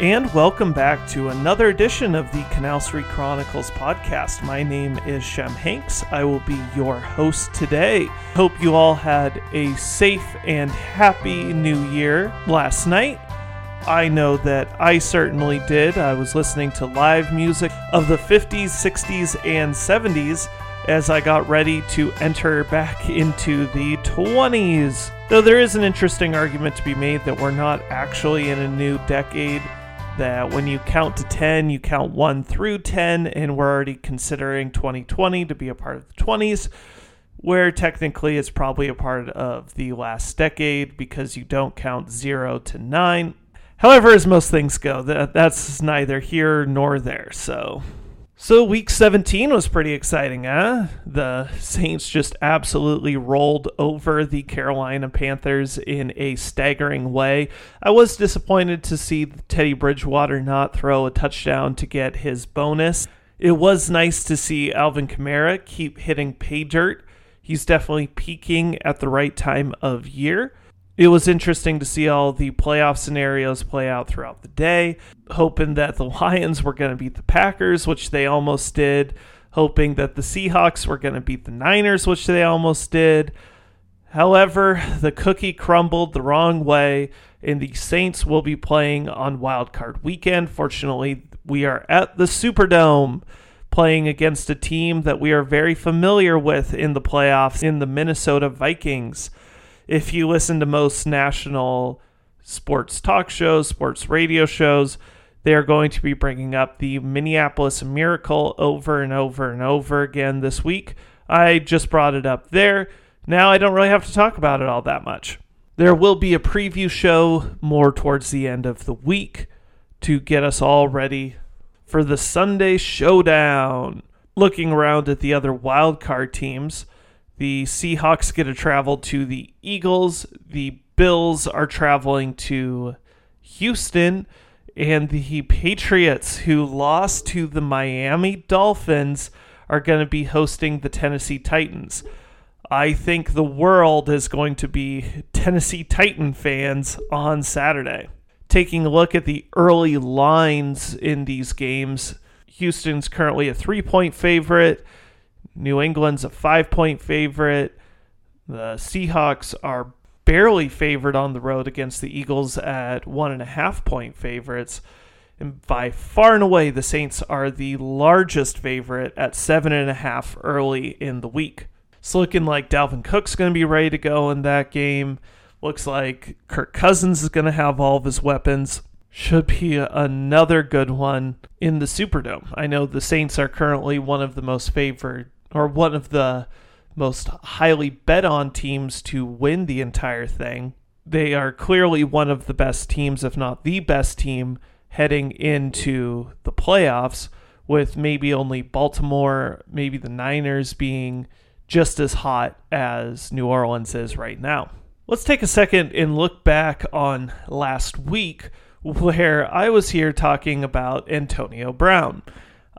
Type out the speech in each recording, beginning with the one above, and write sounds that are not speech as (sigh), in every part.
and welcome back to another edition of the Canal Street Chronicles podcast. My name is Shem Hanks. I will be your host today. Hope you all had a safe and happy new year last night. I know that I certainly did. I was listening to live music of the 50s, 60s, and 70s as I got ready to enter back into the 20s. Though there is an interesting argument to be made that we're not actually in a new decade that when you count to 10, you count 1 through 10, and we're already considering 2020 to be a part of the 20s, where technically it's probably a part of the last decade because you don't count 0 to 9. However, as most things go, that, that's neither here nor there, so so week 17 was pretty exciting, huh? The Saints just absolutely rolled over the Carolina Panthers in a staggering way. I was disappointed to see Teddy Bridgewater not throw a touchdown to get his bonus. It was nice to see Alvin Kamara keep hitting pay dirt. He's definitely peaking at the right time of year it was interesting to see all the playoff scenarios play out throughout the day, hoping that the (laughs) Lions were going to beat the Packers, which they almost did, hoping that the Seahawks were going to beat the Niners, which they almost did. However, the cookie crumbled the wrong way, and the Saints will be playing on Wild Card Weekend. Fortunately, we are at the Superdome playing against a team that we are very familiar with in the playoffs in the Minnesota Vikings if you listen to most national sports talk shows, sports radio shows, they are going to be bringing up the Minneapolis Miracle over and over and over again this week. I just brought it up there. Now I don't really have to talk about it all that much. There will be a preview show more towards the end of the week to get us all ready for the Sunday showdown. Looking around at the other wildcard teams, the Seahawks get to travel to the Eagles. The Bills are traveling to Houston. And the Patriots, who lost to the Miami Dolphins, are going to be hosting the Tennessee Titans. I think the world is going to be Tennessee Titan fans on Saturday. Taking a look at the early lines in these games, Houston's currently a three point favorite. New England's a five point favorite. The Seahawks are barely favored on the road against the Eagles at one and a half point favorites. And by far and away, the Saints are the largest favorite at seven and a half early in the week. It's looking like Dalvin Cook's going to be ready to go in that game. Looks like Kirk Cousins is going to have all of his weapons. Should be another good one in the Superdome. I know the Saints are currently one of the most favored or one of the most highly bet on teams to win the entire thing. They are clearly one of the best teams, if not the best team, heading into the playoffs, with maybe only Baltimore, maybe the Niners being just as hot as New Orleans is right now. Let's take a second and look back on last week where I was here talking about Antonio Brown.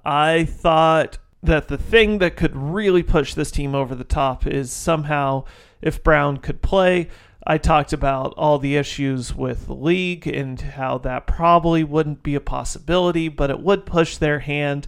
I thought that the thing that could really push this team over the top is somehow if Brown could play. I talked about all the issues with the league and how that probably wouldn't be a possibility, but it would push their hand.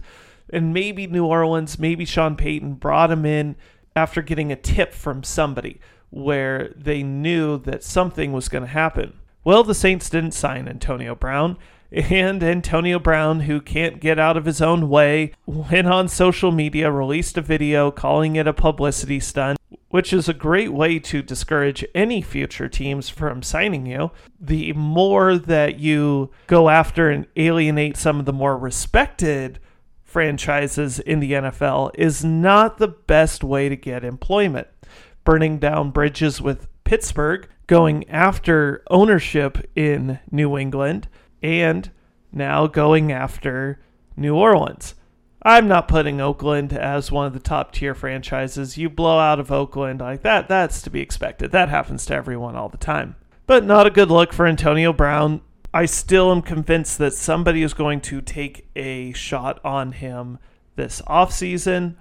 And maybe New Orleans, maybe Sean Payton brought him in after getting a tip from somebody where they knew that something was going to happen. Well, the Saints didn't sign Antonio Brown and Antonio Brown, who can't get out of his own way, went on social media, released a video calling it a publicity stunt, which is a great way to discourage any future teams from signing you. The more that you go after and alienate some of the more respected franchises in the NFL is not the best way to get employment. Burning down bridges with Pittsburgh, going after ownership in New England and now going after New Orleans. I'm not putting Oakland as one of the top tier franchises. You blow out of Oakland like that, that's to be expected. That happens to everyone all the time. But not a good look for Antonio Brown. I still am convinced that somebody is going to take a shot on him this offseason.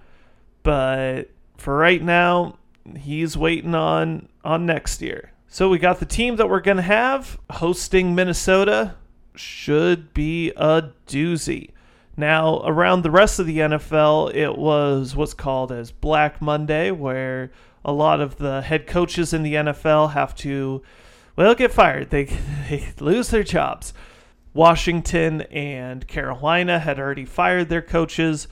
But for right now, he's waiting on on next year. So we got the team that we're going to have hosting Minnesota should be a doozy. Now, around the rest of the NFL, it was what's called as Black Monday, where a lot of the head coaches in the NFL have to, well, get fired. They, (laughs) they lose their jobs. Washington and Carolina had already fired their coaches,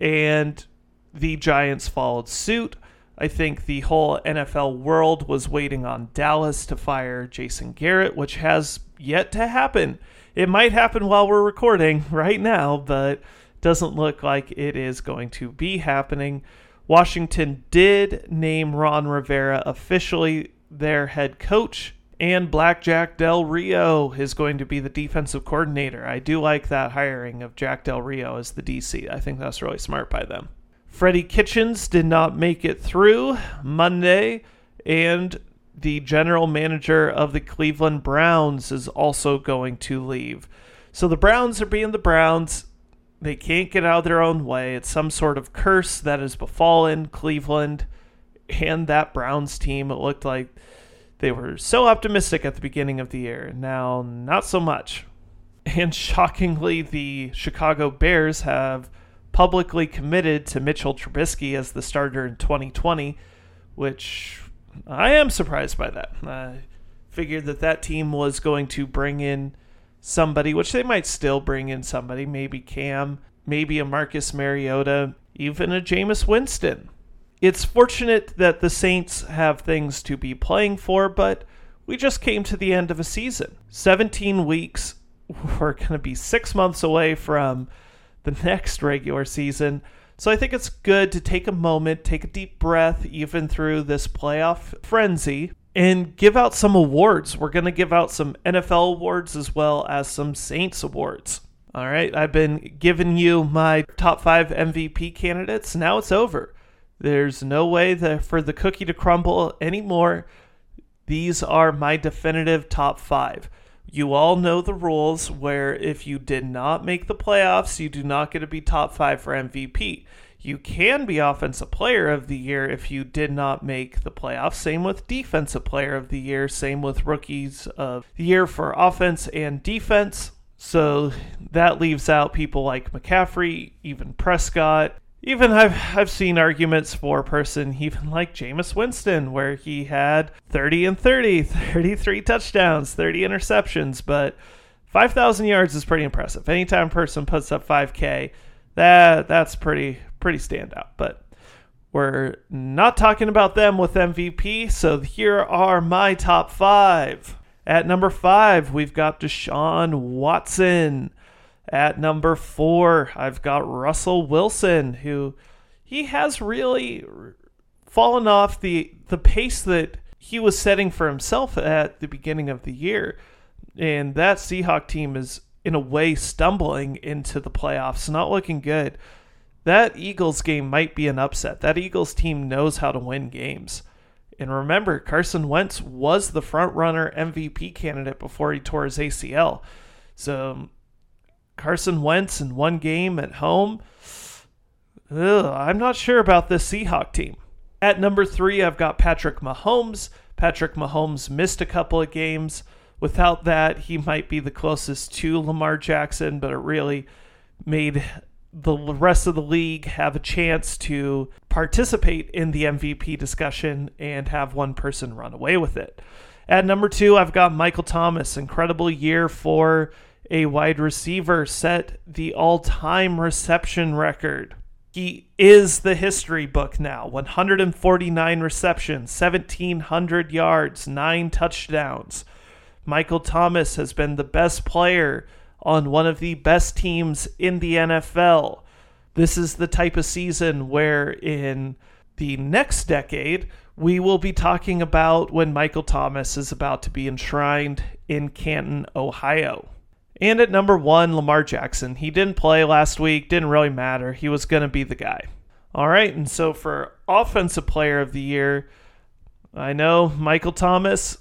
and the Giants followed suit. I think the whole NFL world was waiting on Dallas to fire Jason Garrett, which has yet to happen. It might happen while we're recording right now, but doesn't look like it is going to be happening. Washington did name Ron Rivera officially their head coach, and Blackjack Del Rio is going to be the defensive coordinator. I do like that hiring of Jack Del Rio as the DC. I think that's really smart by them. Freddie Kitchens did not make it through Monday, and the general manager of the Cleveland Browns is also going to leave. So the Browns are being the Browns. They can't get out of their own way. It's some sort of curse that has befallen Cleveland and that Browns team. It looked like they were so optimistic at the beginning of the year. Now, not so much. And (laughs) shockingly, the Chicago Bears have publicly committed to Mitchell Trubisky as the starter in 2020, which I am surprised by that. I figured that that team was going to bring in somebody, which they might still bring in somebody, maybe Cam, maybe a Marcus Mariota, even a Jameis Winston. It's fortunate that the Saints have things to be playing for, but we just came to the end of a season. 17 weeks. (laughs) We're going to be six months away from the next regular season. So I think it's good to take a moment, take a deep breath, even through this playoff frenzy, and give out some awards. We're going to give out some NFL awards as well as some Saints awards. All right, I've been giving you my top five MVP candidates. Now it's over. There's no way for the cookie to crumble anymore. These are my definitive top five. You all know the rules where if you did not make the playoffs, you do not get to be top five for MVP. You can be Offensive Player of the Year if you did not make the playoffs. Same with Defensive Player of the Year. Same with Rookies of the Year for offense and defense. So that leaves out people like McCaffrey, even Prescott, even I've I've seen arguments for a person even like Jameis Winston, where he had 30 and 30, (laughs) 33 touchdowns, 30 interceptions, but 5,000 yards is pretty impressive. Anytime a person puts up 5K, that that's pretty pretty standout. But we're not talking about them with MVP, so here are my top five. At number five, we've got Deshaun Watson. At number four, I've got Russell Wilson, who he has really fallen off the the pace that he was setting for himself at the beginning of the year. And that Seahawk team is in a way stumbling into the playoffs, not looking good. That Eagles game might be an upset. That Eagles team knows how to win games. And remember, Carson Wentz was the front runner MVP candidate before he tore his ACL. So Carson Wentz in one game at home. Ugh, I'm not sure about this Seahawk team. At number three, I've got Patrick Mahomes. Patrick Mahomes missed a couple of games. Without that, he might be the closest to Lamar Jackson, but it really made the rest of the league have a chance to participate in the MVP discussion and have one person run away with it. At number two, I've got Michael Thomas. Incredible year for a wide receiver set the all time reception record. He is the history book now 149 receptions, 1,700 yards, 9 touchdowns. Michael Thomas has been the best player on one of the best teams in the NFL. This is the type of season where, in the next decade, we will be talking about when Michael Thomas is about to be enshrined in Canton, Ohio. And at number one, Lamar Jackson. He didn't play last week, didn't really matter. He was going to be the guy. All right, and so for Offensive Player of the Year, I know Michael Thomas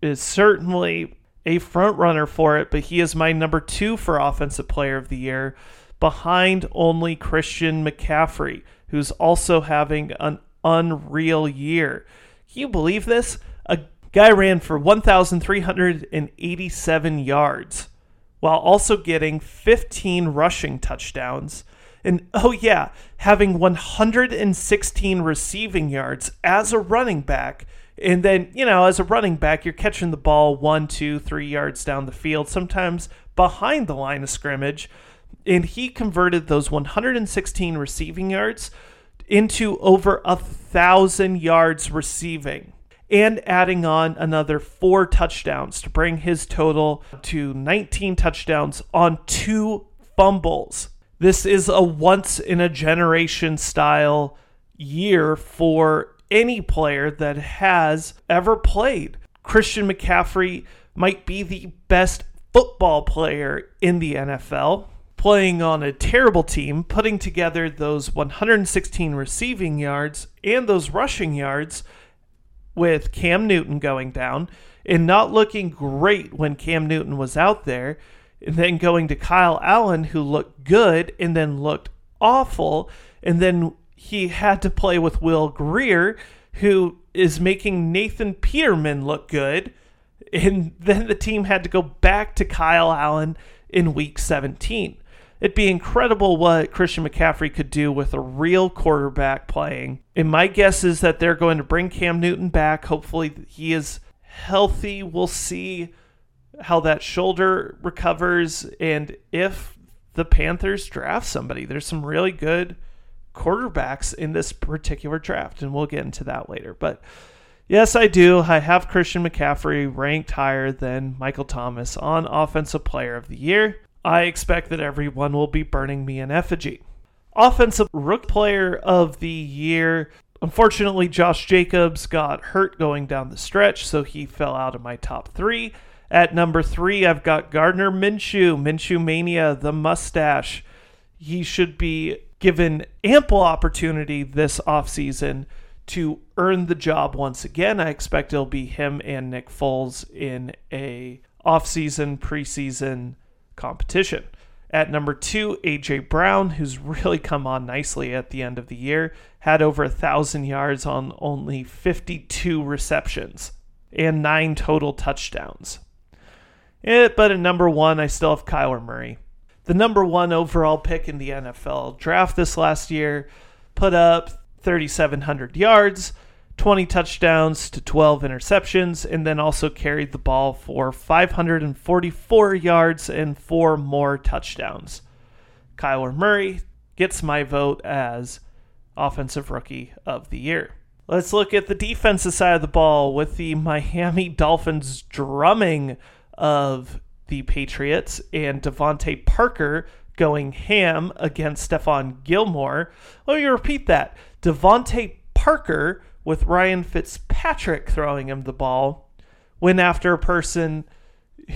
is certainly a front runner for it, but he is my number two for Offensive Player of the Year, behind only Christian McCaffrey, who's also having an unreal year. Can you believe this? A Guy ran for 1,387 yards. While also getting 15 rushing touchdowns. And oh, yeah, having 116 receiving yards as a running back. And then, you know, as a running back, you're catching the ball one, two, three yards down the field, sometimes behind the line of scrimmage. And he converted those 116 receiving yards into over a thousand yards receiving and adding on another four touchdowns to bring his total to 19 touchdowns on two fumbles. This is a once in a generation style year for any player that has ever played. Christian McCaffrey might be the best football player in the NFL, playing on a terrible team, putting together those 116 receiving yards and those rushing yards with Cam Newton going down and not looking great when Cam Newton was out there, and then going to Kyle Allen, who looked good and then looked awful, and then he had to play with Will Grier, who is making Nathan Peterman look good, and (laughs) then the team had to go back to Kyle Allen in week 17 it'd be incredible what Christian McCaffrey could do with a real quarterback playing. And my guess is that they're going to bring Cam Newton back. Hopefully, he is healthy. We'll see how that shoulder recovers and if the Panthers draft somebody. There's some really good quarterbacks in this particular draft, and we'll get into that later. But yes, I do. I have Christian McCaffrey ranked higher than Michael Thomas on Offensive Player of the Year. I expect that everyone will be burning me in effigy. Offensive Rook Player of the Year. Unfortunately, Josh Jacobs got hurt going down the stretch, so he fell out of my top three. At number three, I've got Gardner Minshew, Minshew Mania, the mustache. He should be given ample opportunity this offseason to earn the job once again. I expect it'll be him and Nick Foles in a offseason, preseason competition. At number two, A.J. Brown, who's (laughs) really come on nicely at the end of the year, had over a 1,000 yards on only 52 receptions and nine total touchdowns. It, but at number one, I still have Kyler Murray. The number one overall pick in the NFL draft this last year put up 3,700 yards, 20 touchdowns to 12 interceptions, and then also carried the ball for 544 yards and four more touchdowns. Kyler Murray gets my vote as Offensive Rookie of the Year. Let's look at the defensive side of the ball with the Miami (laughs) Dolphins drumming of the Patriots and DeVante Parker going ham against Stephon Gilmore. Let me repeat that. DeVante Parker with Ryan Fitzpatrick throwing him the ball, went after a person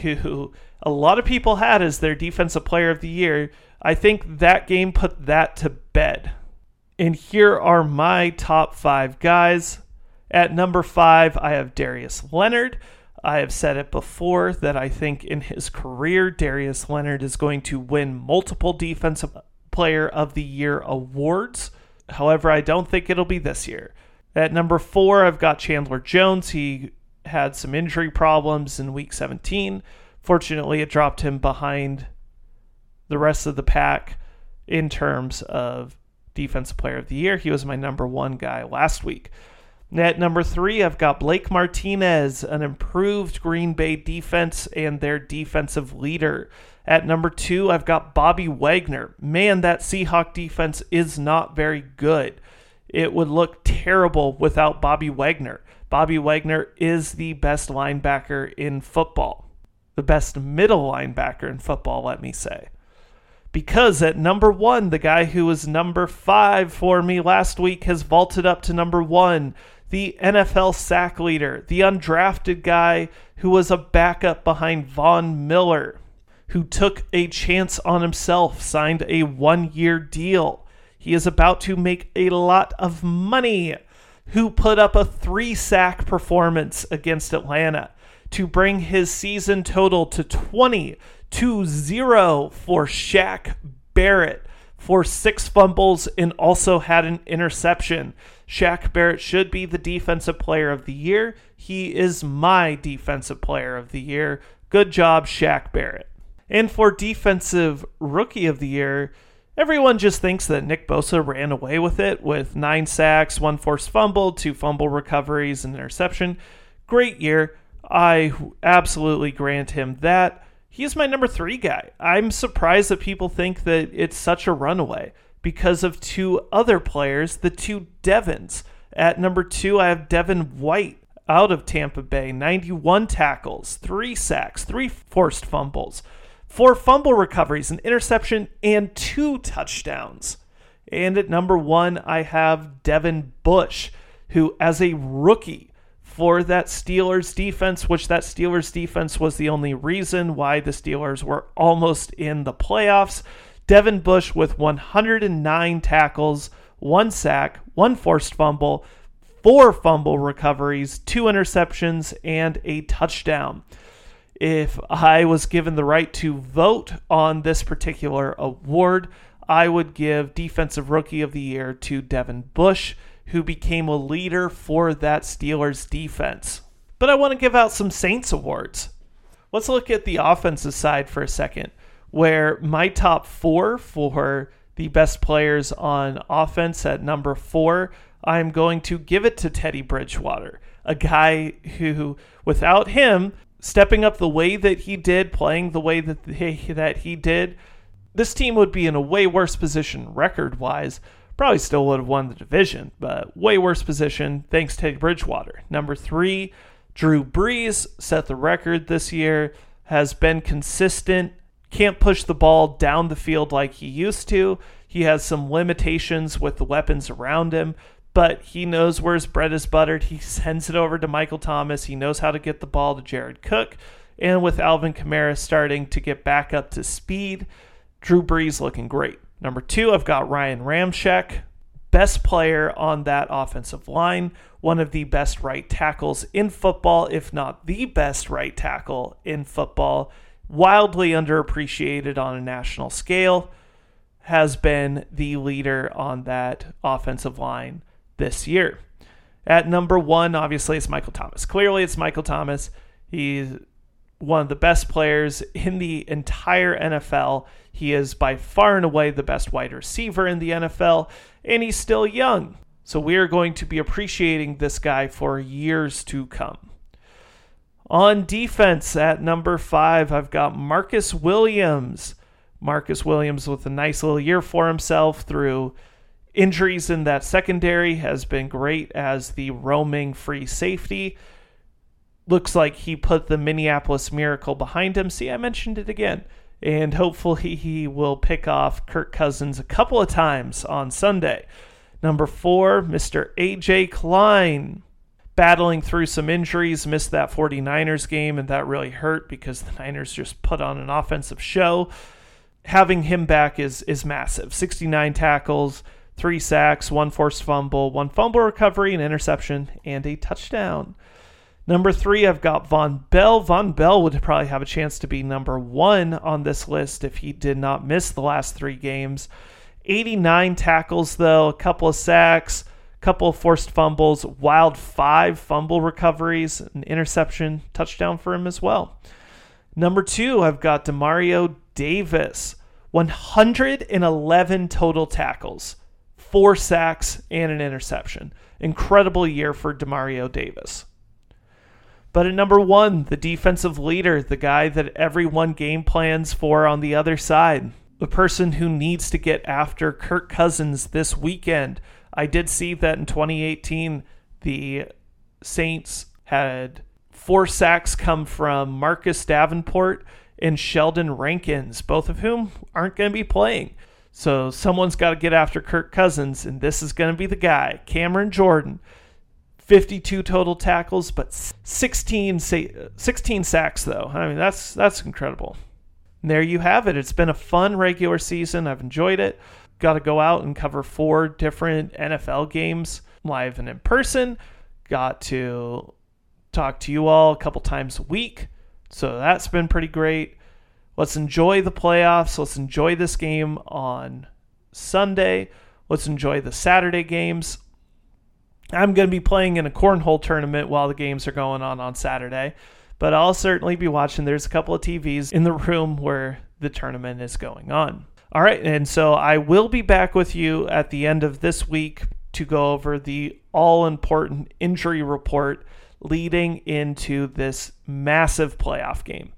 who a lot of people had as their defensive player of the year. I think that game put that to bed. And here are my top five guys. At number five, I have Darius Leonard. I have said it before that I think in his career, Darius Leonard is going to win multiple Defensive Player of the Year awards. However, I don't think it'll be this year. At number four, I've got Chandler Jones. He had some injury problems in week 17. Fortunately, it dropped him behind the rest of the pack in terms of defensive player of the year. He was my number one guy last week. At number three, I've got Blake Martinez, an improved Green Bay defense and their defensive leader. At number two, I've got Bobby Wagner. Man, that Seahawk defense is not very good it would look terrible without Bobby Wagner. Bobby Wagner is the best linebacker in football, the best middle linebacker in football, let me say. Because at number one, the guy who was number five for me last week has vaulted up to number one. The NFL sack leader, the undrafted guy who was a backup behind Von Miller, who took a chance on himself, signed a one year deal he is about to make a lot of money. Who put up a three sack performance against Atlanta to bring his season total to 20 to 0 for Shaq Barrett for six fumbles and also had an interception. Shaq Barrett should be the defensive player of the year. He is my defensive player of the year. Good job, Shaq Barrett. And for defensive rookie of the year, everyone just thinks that Nick Bosa ran away with it with nine sacks, one forced fumble, two fumble recoveries, and interception. Great year. I absolutely grant him that. He is my number three guy. I'm surprised that people think that it's such a runaway because of two other players, the two Devons. At number two, I have Devin White out of Tampa Bay, 91 tackles, three sacks, three forced fumbles, four fumble recoveries, an interception, and two touchdowns. And at number one, I have Devin Bush, who, as a rookie, for that Steelers defense, which that Steelers defense was the only reason why the Steelers were almost in the playoffs. Devin Bush with 109 tackles, one sack, one forced fumble, four fumble recoveries, two interceptions, and a touchdown. If I was given the right to vote on this particular award, I would give Defensive Rookie of the Year to Devin Bush who became a leader for that Steelers defense. But I want to give out some Saints awards. Let's look at the offensive side for a second, where my top four for the best players on offense at number four, I'm going to give it to Teddy Bridgewater, a guy who, without him stepping up the way that he did, playing the way that he, that he did, this team would be in a way worse position record wise Probably still would have won the division, but way worse position thanks to Teddy Bridgewater. Number three, Drew Brees set the record this year, has been consistent, can't push the ball down the field like he used to. He has some limitations with the weapons around him, but he knows where his bread is buttered. He sends it over to Michael Thomas. He knows how to get the ball to Jared Cook. And with Alvin Kamara starting to get back up to speed, Drew Brees looking great. Number two, I've got Ryan Ramczyk, best player on that offensive line, one of the best right tackles in football, if not the best right tackle in football, wildly underappreciated on a national scale, has been the leader on that offensive line this year. At number one, obviously, it's Michael Thomas. Clearly, it's Michael Thomas. He's one of the best players in the entire NFL. He is by far and away the best wide receiver in the NFL, and he's still young. So we are going to be appreciating this guy for years to come. On defense at number five, I've got Marcus Williams. Marcus Williams with a nice little year for himself through injuries in that secondary has been great as the roaming free safety looks like he put the Minneapolis Miracle behind him. See, I mentioned it again. And hopefully he will pick off Kirk Cousins a couple of times on Sunday. Number four, Mr. AJ Klein. Battling through some injuries, missed that 49ers game, and that really hurt because the Niners just put on an offensive show. Having him back is is massive. 69 tackles, three sacks, one forced fumble, one fumble recovery, an interception, and a touchdown. Number three, I've got Vonn Bell. Vonn Bell would probably have a chance to be number one on this list if he did not miss the last three games. 89 tackles, though, a couple of sacks, a couple of forced fumbles, wild five fumble recoveries, an interception, touchdown for him as well. Number two, I've got Demario Davis. 111 total tackles, four sacks, and an interception. Incredible year for Demario Davis. But at number one, the defensive leader, the guy that everyone game plans for on the other side, the person who needs to get after Kirk Cousins this weekend. I did see that in 2018, the Saints had four sacks come from Marcus Davenport and Sheldon Rankins, both of whom aren't going to be playing. So someone's got to get after Kirk Cousins, and this is going to be the guy, Cameron Jordan. 52 total tackles, but 16 16 sacks though. I mean, that's that's incredible. And there you have it. It's been a fun regular season. I've enjoyed it. Got to go out and cover four different NFL games live and in person. Got to talk to you all a couple times a week. So that's been pretty great. Let's enjoy the playoffs. Let's enjoy this game on Sunday. Let's enjoy the Saturday games. I'm going to be playing in a cornhole tournament while the games are going on on Saturday. but I'll certainly be watching. There's a couple of TVs in the room where the tournament is going on. All right, and so I will be back with you at the end of this week to go over the all important injury report leading into this massive playoff game.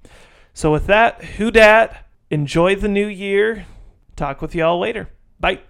So, with that, who dat? Enjoy the new year. Talk with y'all later. Bye.